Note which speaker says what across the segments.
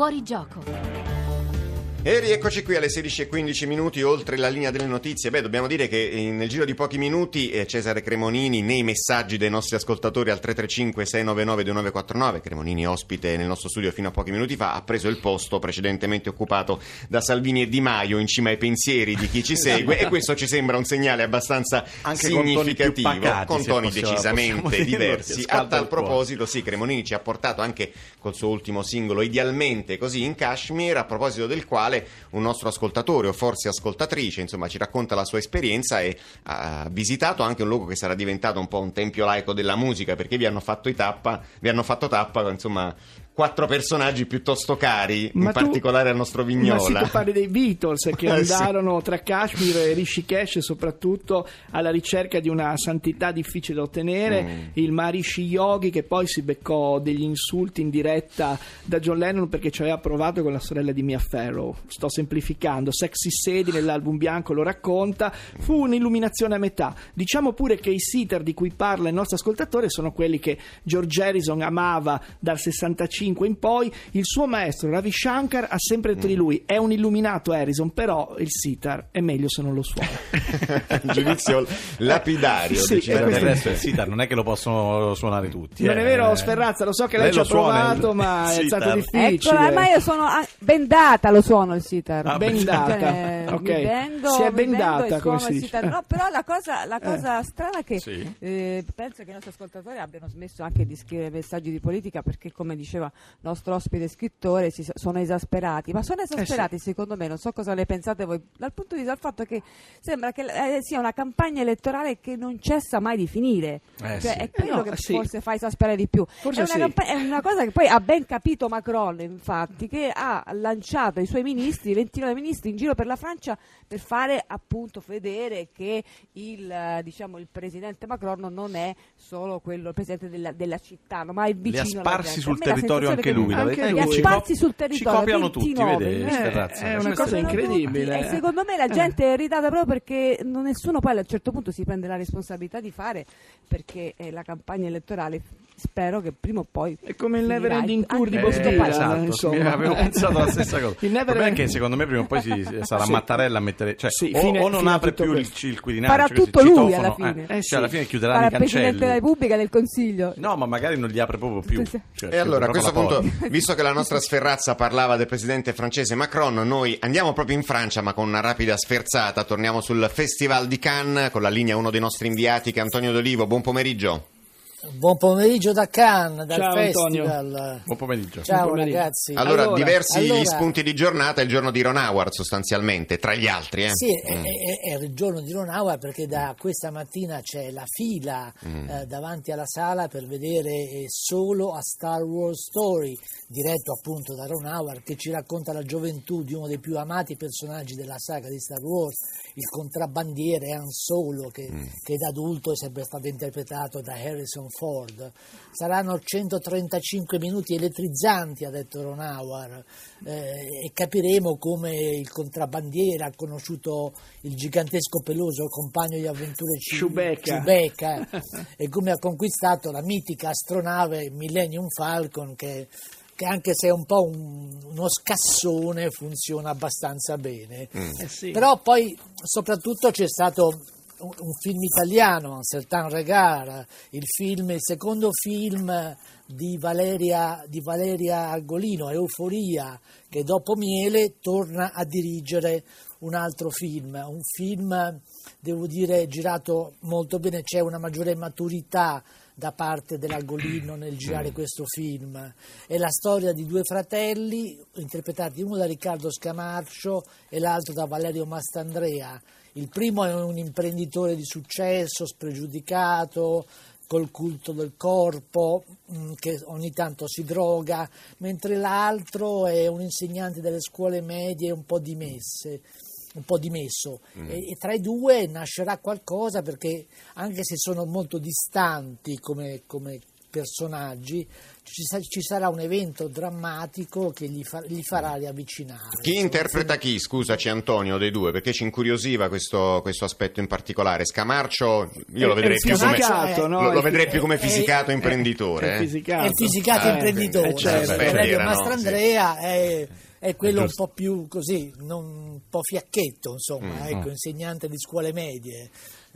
Speaker 1: Fuori gioco.
Speaker 2: E rieccoci qui alle 16.15 minuti oltre la linea delle notizie. Beh, dobbiamo dire che eh, nel giro di pochi minuti eh, Cesare Cremonini nei messaggi dei nostri ascoltatori al 335-699-2949, Cremonini ospite nel nostro studio fino a pochi minuti fa, ha preso il posto precedentemente occupato da Salvini e Di Maio in cima ai pensieri di chi ci segue e questo ci sembra un segnale abbastanza
Speaker 3: Anche
Speaker 2: significativo,
Speaker 3: con toni, pacati,
Speaker 2: con toni
Speaker 3: possiamo,
Speaker 2: decisamente
Speaker 3: possiamo
Speaker 2: diversi. A tal proposito, sì, Cremonini ci ha portato anche col suo ultimo singolo, idealmente così in Kashmir, a proposito del quale un nostro ascoltatore o forse ascoltatrice, insomma, ci racconta la sua esperienza e ha visitato anche un luogo che sarà diventato un po' un tempio laico della musica, perché vi hanno fatto, tappa, vi hanno fatto tappa, insomma, quattro personaggi piuttosto cari,
Speaker 4: Ma
Speaker 2: in
Speaker 4: tu-
Speaker 2: particolare al nostro Vignola.
Speaker 4: Ma si può fare dei Beatles che
Speaker 2: Eh, sì.
Speaker 4: andarono tra Kashmir e Rishikesh soprattutto alla ricerca di una santità difficile da ottenere,
Speaker 2: Mm.
Speaker 4: il Maharishi Yogi che poi si beccò degli insulti in diretta da John Lennon perché ci aveva provato con la sorella di Mia Farrow. Sto semplificando, Sexy Sadie nell'album bianco lo racconta, fu un'illuminazione a metà. Diciamo pure che i sitar di cui parla il nostro ascoltatore sono quelli che George Harrison amava dal 65 in poi, il suo maestro Ravi Shankar ha sempre detto di lui è un illuminato Harrison, però il sitar è meglio se non lo suona.
Speaker 2: Giudizio lapidario,
Speaker 4: Sì,
Speaker 3: Del
Speaker 4: questo-
Speaker 3: il sitar non è che lo possono suonare tutti.
Speaker 4: Non
Speaker 3: eh.
Speaker 4: è vero Sferrazza, lo so che lei,
Speaker 3: Lei
Speaker 4: ci ha provato,
Speaker 3: il
Speaker 4: ma è
Speaker 3: sitar.
Speaker 4: stato difficile.
Speaker 5: Ecco, ma io sono ah, bendata, lo suono il sitar.
Speaker 3: Ah,
Speaker 4: ben data.
Speaker 5: Cioè,
Speaker 4: Ok.
Speaker 5: mi bendo,
Speaker 4: Si è bendata, come si dice.
Speaker 5: No, però la cosa, la cosa strana è che
Speaker 3: Sì.
Speaker 5: eh, penso che i nostri ascoltatori abbiano smesso anche di scrivere messaggi di politica perché, come diceva nostro ospite scrittore, si so- sono esasperati. Ma sono esasperati, secondo me, non so cosa ne pensate voi, dal punto di vista del fatto che sembra che eh, sia una campagna elettorale che non cessa mai di finire.
Speaker 3: Eh,
Speaker 5: Cioè,
Speaker 3: sì.
Speaker 5: è quello
Speaker 4: no,
Speaker 5: che
Speaker 4: sì.
Speaker 5: forse fa esasperare di più. È, una
Speaker 4: sì.
Speaker 5: campa- è una cosa che poi ha ben capito Macron, infatti, che ha lanciato i suoi ministri, 29 ministri in giro per la Francia per fare appunto vedere che il, eh, diciamo, il presidente Macron non è solo quello, il presidente della, della città, ma è vicino
Speaker 3: ha
Speaker 5: alla
Speaker 3: sparsi sul
Speaker 5: la
Speaker 3: territorio anche
Speaker 5: che-
Speaker 3: lui.
Speaker 4: Anche
Speaker 3: è
Speaker 4: lui.
Speaker 3: ci cop-
Speaker 5: sul
Speaker 3: Ci
Speaker 5: territorio,
Speaker 3: copiano tutti,
Speaker 5: 29,
Speaker 3: vede
Speaker 4: eh, è una
Speaker 3: Questo
Speaker 4: cosa incredibile.
Speaker 5: tutti. E secondo me la gente è irritata proprio perché non- nessuno poi a un certo punto si prende la responsabilità di fare perché eh, la campagna elettorale spero che prima o poi
Speaker 4: È come il. Never Ending Tour di
Speaker 5: questo poi-
Speaker 3: esatto,
Speaker 4: insomma.
Speaker 3: avevo pensato la stessa cosa.
Speaker 4: Il Never
Speaker 3: è che
Speaker 4: Ending-
Speaker 3: secondo me prima o poi si, sarà
Speaker 4: Sì.
Speaker 3: Mattarella a mettere cioè,
Speaker 4: Sì,
Speaker 3: o,
Speaker 4: fine-
Speaker 3: o non apre più il,
Speaker 4: questo.
Speaker 3: il Quirinale
Speaker 5: Farà
Speaker 3: cioè
Speaker 5: tutto lui
Speaker 3: citofono,
Speaker 5: alla fine.
Speaker 3: eh,
Speaker 4: Eh,
Speaker 3: cioè
Speaker 4: sì.
Speaker 3: alla fine chiuderà
Speaker 5: farà
Speaker 3: i
Speaker 5: il Presidente
Speaker 3: cancelli
Speaker 5: della Repubblica del Consiglio
Speaker 3: no ma magari non li apre proprio più
Speaker 5: Sì, sì.
Speaker 3: Cioè,
Speaker 2: E allora a
Speaker 3: chiude
Speaker 2: questo punto, visto che la nostra sferrazza parlava del presidente francese Macron, noi andiamo proprio in Francia, ma con una rapida sferzata. Torniamo sul Festival di Cannes con la linea uno dei nostri inviati, che è Antonio D'Olivo. Buon pomeriggio.
Speaker 6: Buon pomeriggio da Cannes, dal
Speaker 4: Ciao, Antonio.
Speaker 6: festival.
Speaker 3: buon pomeriggio
Speaker 6: Ciao
Speaker 4: Buon pomeriggio.
Speaker 6: ragazzi.
Speaker 2: Allora,
Speaker 4: Allora,
Speaker 2: diversi
Speaker 6: allora-
Speaker 2: spunti di giornata, il giorno di Ron Howard sostanzialmente, tra gli altri. Eh?
Speaker 6: Sì, è,
Speaker 2: Mm.
Speaker 6: è- è il giorno di Ron Howard perché da questa mattina c'è la fila
Speaker 2: Mm.
Speaker 6: eh, davanti alla sala per vedere eh, solo a Star Wars Story, diretto appunto da Ron Howard, che ci racconta la gioventù di uno dei più amati personaggi della saga di Star Wars, il contrabbandiere Han Solo, che,
Speaker 2: Mm.
Speaker 6: che da adulto è sempre stato interpretato da Harrison Ford. Saranno 135 minuti elettrizzanti, ha detto Ron Howard, eh, e capiremo come il contrabbandiere ha conosciuto il gigantesco peloso compagno di avventure
Speaker 4: Chewbacca.
Speaker 6: Chewbacca, e come ha conquistato la mitica astronave Millennium Falcon che che anche se è un po' un- uno scassone funziona abbastanza bene.
Speaker 4: Eh sì.
Speaker 6: Però poi soprattutto c'è stato un, film italiano, Un Certain Regard, il, film, il secondo film di Valeria, di Valeria Argolino, Euforia, che dopo Miele torna a dirigere un altro film, un film devo dire girato molto bene, c'è una maggiore maturità da parte dell'Argolino nel girare questo film. È la storia di due fratelli, interpretati uno da Riccardo Scamarcio e l'altro da Valerio Mastandrea. Il primo è un imprenditore di successo, spregiudicato, col culto del corpo, mh, che ogni tanto si droga, mentre l'altro è un insegnante delle scuole medie un po' dimesse un po' dimesso. E, e tra i due nascerà qualcosa perché anche se sono molto distanti come, come personaggi, ci, sa- ci sarà un evento drammatico che gli, fa- gli farà riavvicinare.
Speaker 2: Chi interpreta chi? Scusaci Antonio dei due, perché ci incuriosiva questo, questo aspetto in particolare. Scamarcio, io lo vedrei più come,
Speaker 4: fisicato, no?
Speaker 2: lo, lo
Speaker 4: È-
Speaker 2: vedrei più come fisicato
Speaker 6: è-
Speaker 2: imprenditore.
Speaker 4: È
Speaker 2: eh.
Speaker 4: fisicato.
Speaker 6: È fisicato
Speaker 4: Eh,
Speaker 6: imprenditore,
Speaker 4: eh, certo.
Speaker 2: Beh,
Speaker 6: Aurelio
Speaker 2: era, no?
Speaker 6: Mastrandrea è, è quello un po' più così, non, un po' fiacchetto, insomma,
Speaker 2: Mm.
Speaker 6: ecco, insegnante di scuole medie.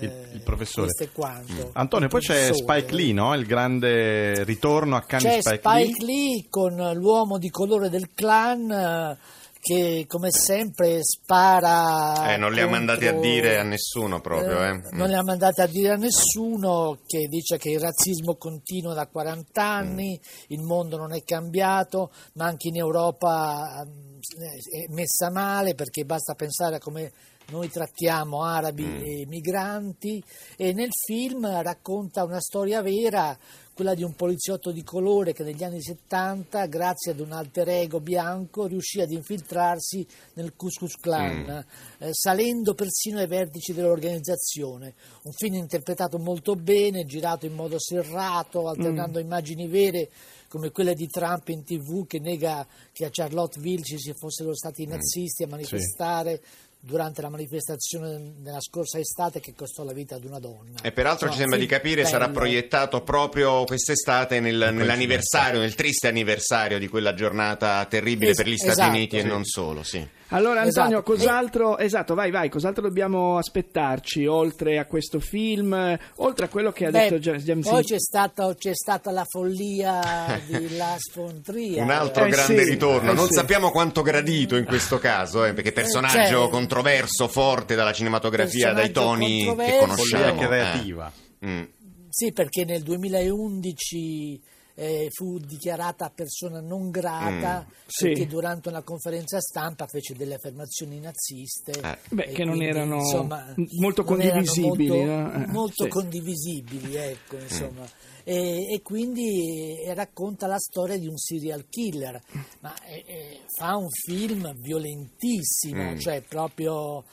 Speaker 3: Il-
Speaker 6: eh,
Speaker 3: il professore.
Speaker 6: Questo è quanto.
Speaker 3: Antonio, poi c'è
Speaker 6: Professore.
Speaker 3: Spike Lee, no? Il grande ritorno a Cannes Spike,
Speaker 6: Spike Lee con l'uomo di colore del clan eh, che come sempre spara.
Speaker 2: Eh, non li ha mandati a dire a nessuno proprio. Eh.
Speaker 6: Non li ha mandati a dire a nessuno che dice che il razzismo continua da 40 anni, il mondo non è cambiato, ma anche in Europa ehm, è messa male perché basta pensare a come noi trattiamo arabi e migranti e nel film racconta una storia vera quella di un poliziotto di colore che negli anni 70, grazie ad un alter ego bianco, riuscì ad infiltrarsi nel Ku Klux Klan, eh, salendo persino ai vertici dell'organizzazione. Un film interpretato molto bene, girato in modo serrato, alternando immagini vere come quelle di Trump in tv che nega che a Charlottesville ci fossero stati i nazisti a manifestare durante la manifestazione della scorsa estate che costò la vita ad una donna.
Speaker 2: E peraltro ci
Speaker 6: Insomma,
Speaker 2: sembra di capire sarà
Speaker 6: bello.
Speaker 2: proiettato proprio quest'estate nel- nell'anniversario, nel triste anniversario di quella giornata terribile
Speaker 6: Es-
Speaker 2: per gli Stati
Speaker 6: esatto,
Speaker 2: Uniti e
Speaker 6: sì.
Speaker 2: non solo, sì.
Speaker 4: Allora Antonio,
Speaker 6: Esatto.
Speaker 4: cos'altro, esatto, vai vai, cos'altro dobbiamo aspettarci oltre a questo film, eh, oltre a quello che ha
Speaker 6: Beh,
Speaker 4: detto James
Speaker 6: poi c'è stata, c'è stata la follia di Lars von Trier.
Speaker 2: Un altro
Speaker 4: Eh,
Speaker 2: grande
Speaker 4: sì,
Speaker 2: ritorno,
Speaker 4: eh,
Speaker 2: non
Speaker 4: sì.
Speaker 2: sappiamo quanto gradito in questo caso, eh, perché personaggio
Speaker 6: cioè-
Speaker 2: controverso, forte dalla cinematografia, dai toni che conosciamo.
Speaker 3: Follia creativa.
Speaker 2: eh. Mm.
Speaker 6: Sì, perché nel 2011 eh, fu dichiarata persona non grata
Speaker 2: Mm,
Speaker 4: sì.
Speaker 6: perché durante una conferenza stampa fece delle affermazioni naziste.
Speaker 2: Eh.
Speaker 4: Beh,
Speaker 6: e
Speaker 4: che non erano
Speaker 6: insomma,
Speaker 4: molto
Speaker 6: non erano
Speaker 4: condivisibili,
Speaker 6: molto,
Speaker 4: no? Eh,
Speaker 6: molto
Speaker 4: sì.
Speaker 6: condivisibili, ecco, insomma. E, e quindi eh, racconta la storia di un serial killer, ma eh, eh, fa un film violentissimo,
Speaker 2: Mm.
Speaker 6: cioè proprio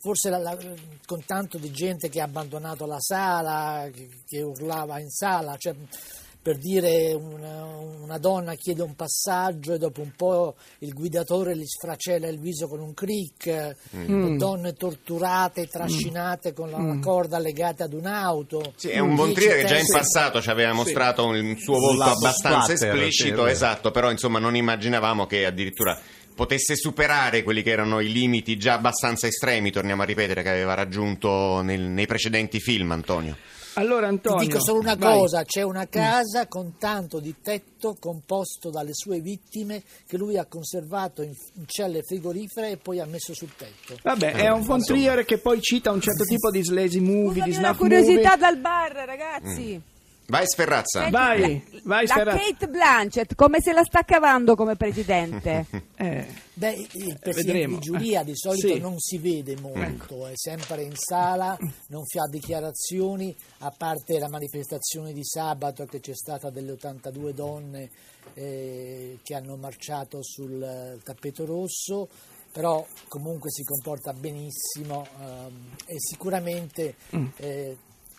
Speaker 6: forse la- la- con tanto di gente che ha abbandonato la sala, che, che urlava in sala, cioè, per dire una, una donna chiede un passaggio e dopo un po' il guidatore gli sfracella il viso con un crick,
Speaker 4: Mm.
Speaker 6: donne torturate, trascinate con la corda legate ad un'auto.
Speaker 2: Sì, è un Trier che già in passato ci aveva mostrato un suo volto
Speaker 3: lato
Speaker 2: abbastanza
Speaker 3: splatter,
Speaker 2: esplicito,
Speaker 3: sì,
Speaker 2: esatto, però insomma non immaginavamo che addirittura potesse superare quelli che erano i limiti già abbastanza estremi, torniamo a ripetere, che aveva raggiunto nel- nei precedenti film, Antonio.
Speaker 4: Allora
Speaker 6: Ti
Speaker 4: Antonio,
Speaker 6: dico solo una
Speaker 4: vai.
Speaker 6: cosa, c'è una casa con tanto di tetto composto dalle sue vittime che lui ha conservato in, celle frigorifere e poi ha messo sul tetto.
Speaker 4: Vabbè, è un Von. Trier che poi cita un certo tipo di slazy movie, di
Speaker 5: Scusami una
Speaker 4: snuff
Speaker 5: curiosità
Speaker 4: movie.
Speaker 5: dal bar, ragazzi.
Speaker 2: Vai Sferrazza.
Speaker 5: Senti,
Speaker 4: Vai,
Speaker 5: la,
Speaker 4: vai,
Speaker 5: la
Speaker 4: Sferrazza.
Speaker 5: Kate Blanchett come se la sta cavando come presidente?
Speaker 4: Eh,
Speaker 6: Beh, il presidente
Speaker 4: vedremo.
Speaker 6: di giuria di solito
Speaker 4: Sì.
Speaker 6: non si vede molto, è sempre in sala, non fa dichiarazioni, a parte la manifestazione di sabato che c'è stata delle 82 donne eh, che hanno marciato sul eh, tappeto rosso, però comunque si comporta benissimo ehm, e sicuramente
Speaker 4: Mm.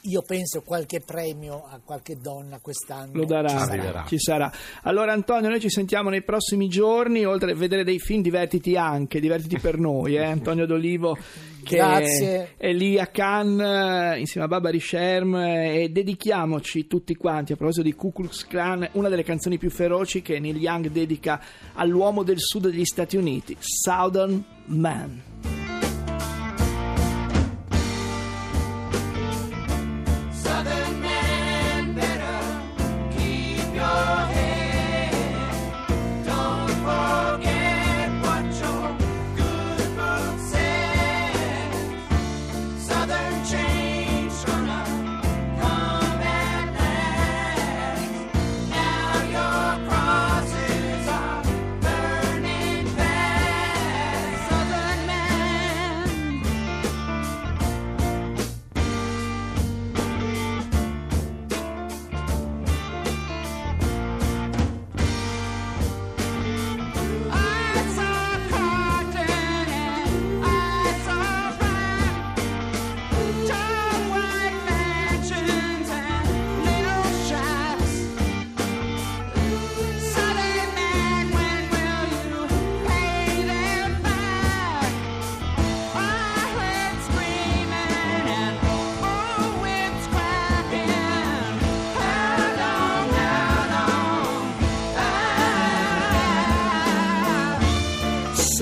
Speaker 6: Io penso qualche premio a qualche donna quest'anno
Speaker 4: lo darà,
Speaker 6: ci sarà.
Speaker 4: Ci sarà. Allora Antonio, noi ci sentiamo nei prossimi giorni, oltre a vedere dei film, divertiti anche, divertiti per noi, eh? Antonio D'Olivo che
Speaker 6: Grazie.
Speaker 4: è lì a Cannes eh, insieme a Barbara Sherm eh, e dedichiamoci tutti quanti, a proposito di Ku Klux Klan, una delle canzoni più feroci che Neil Young dedica all'uomo del sud degli Stati Uniti, Southern Man.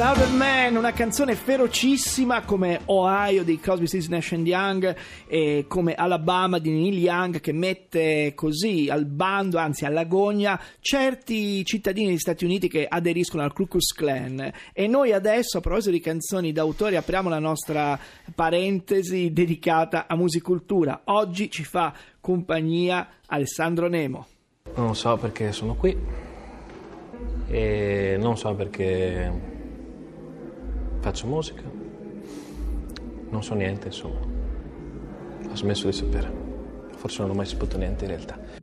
Speaker 1: Southern Man,
Speaker 4: una canzone ferocissima come Ohio di Cosby, Stills, Nash Young e come Alabama di Neil Young che mette così al bando, anzi all'agonia, certi cittadini degli Stati Uniti che aderiscono al Ku Klux Klan. E noi adesso, a proposito di canzoni d'autore, apriamo la nostra parentesi dedicata a musicultura. Oggi ci fa compagnia Alessandro Nemo.
Speaker 7: Non so perché sono qui e non so perché faccio musica. Non so niente, insomma. Ho smesso di sapere. Forse non ho mai saputo niente in realtà.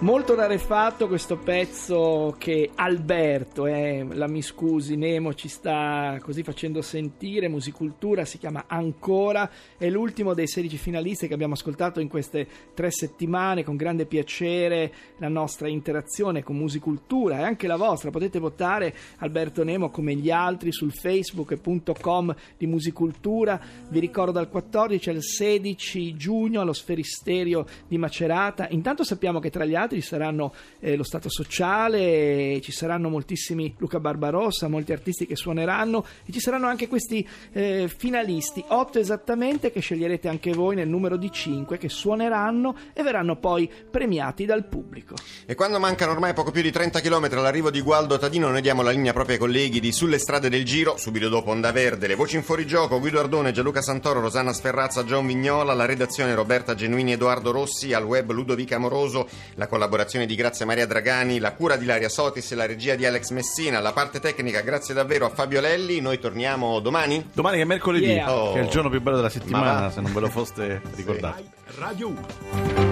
Speaker 4: Molto rarefatto questo pezzo che Alberto, eh, la mi scusi Nemo, ci sta così facendo sentire, Musicultura, si chiama Ancora, è l'ultimo dei 16 finalisti che abbiamo ascoltato in queste tre settimane, con grande piacere la nostra interazione con Musicultura e anche la vostra, potete votare Alberto Nemo come gli altri sul facebook.com di Musicultura, vi ricordo dal 14 al 16 giugno allo Sferisterio di Macerata, intanto sappiamo che tra gli altri ci saranno eh, lo Stato Sociale, ci saranno moltissimi Luca Barbarossa, molti artisti che suoneranno e ci saranno anche questi eh, finalisti, otto esattamente che sceglierete anche voi nel numero di 5 che suoneranno e verranno poi premiati dal pubblico.
Speaker 2: E quando mancano ormai poco più di 30 km all'arrivo di Gualdo Tadino, noi diamo la linea proprio ai colleghi di Sulle strade del Giro, subito dopo Onda Verde, le voci in fuorigioco, Guido Ardone, Gianluca Santoro, Rosanna Sferrazza, John Vignola, la redazione Roberta Genuini, Edoardo Rossi, al web Ludovica Amoroso, la collaborazione di Grazia Maria Dragani, la cura di Laria Sotis e la regia di Alex Messina, la parte tecnica grazie davvero a Fabio Lelli, noi torniamo domani.
Speaker 3: Domani che è mercoledì,
Speaker 4: Yeah.
Speaker 2: Oh.
Speaker 3: che è il giorno più bello della
Speaker 2: Ma
Speaker 3: settimana,
Speaker 2: va.
Speaker 3: se non ve lo foste ricordato.
Speaker 8: Radio 1.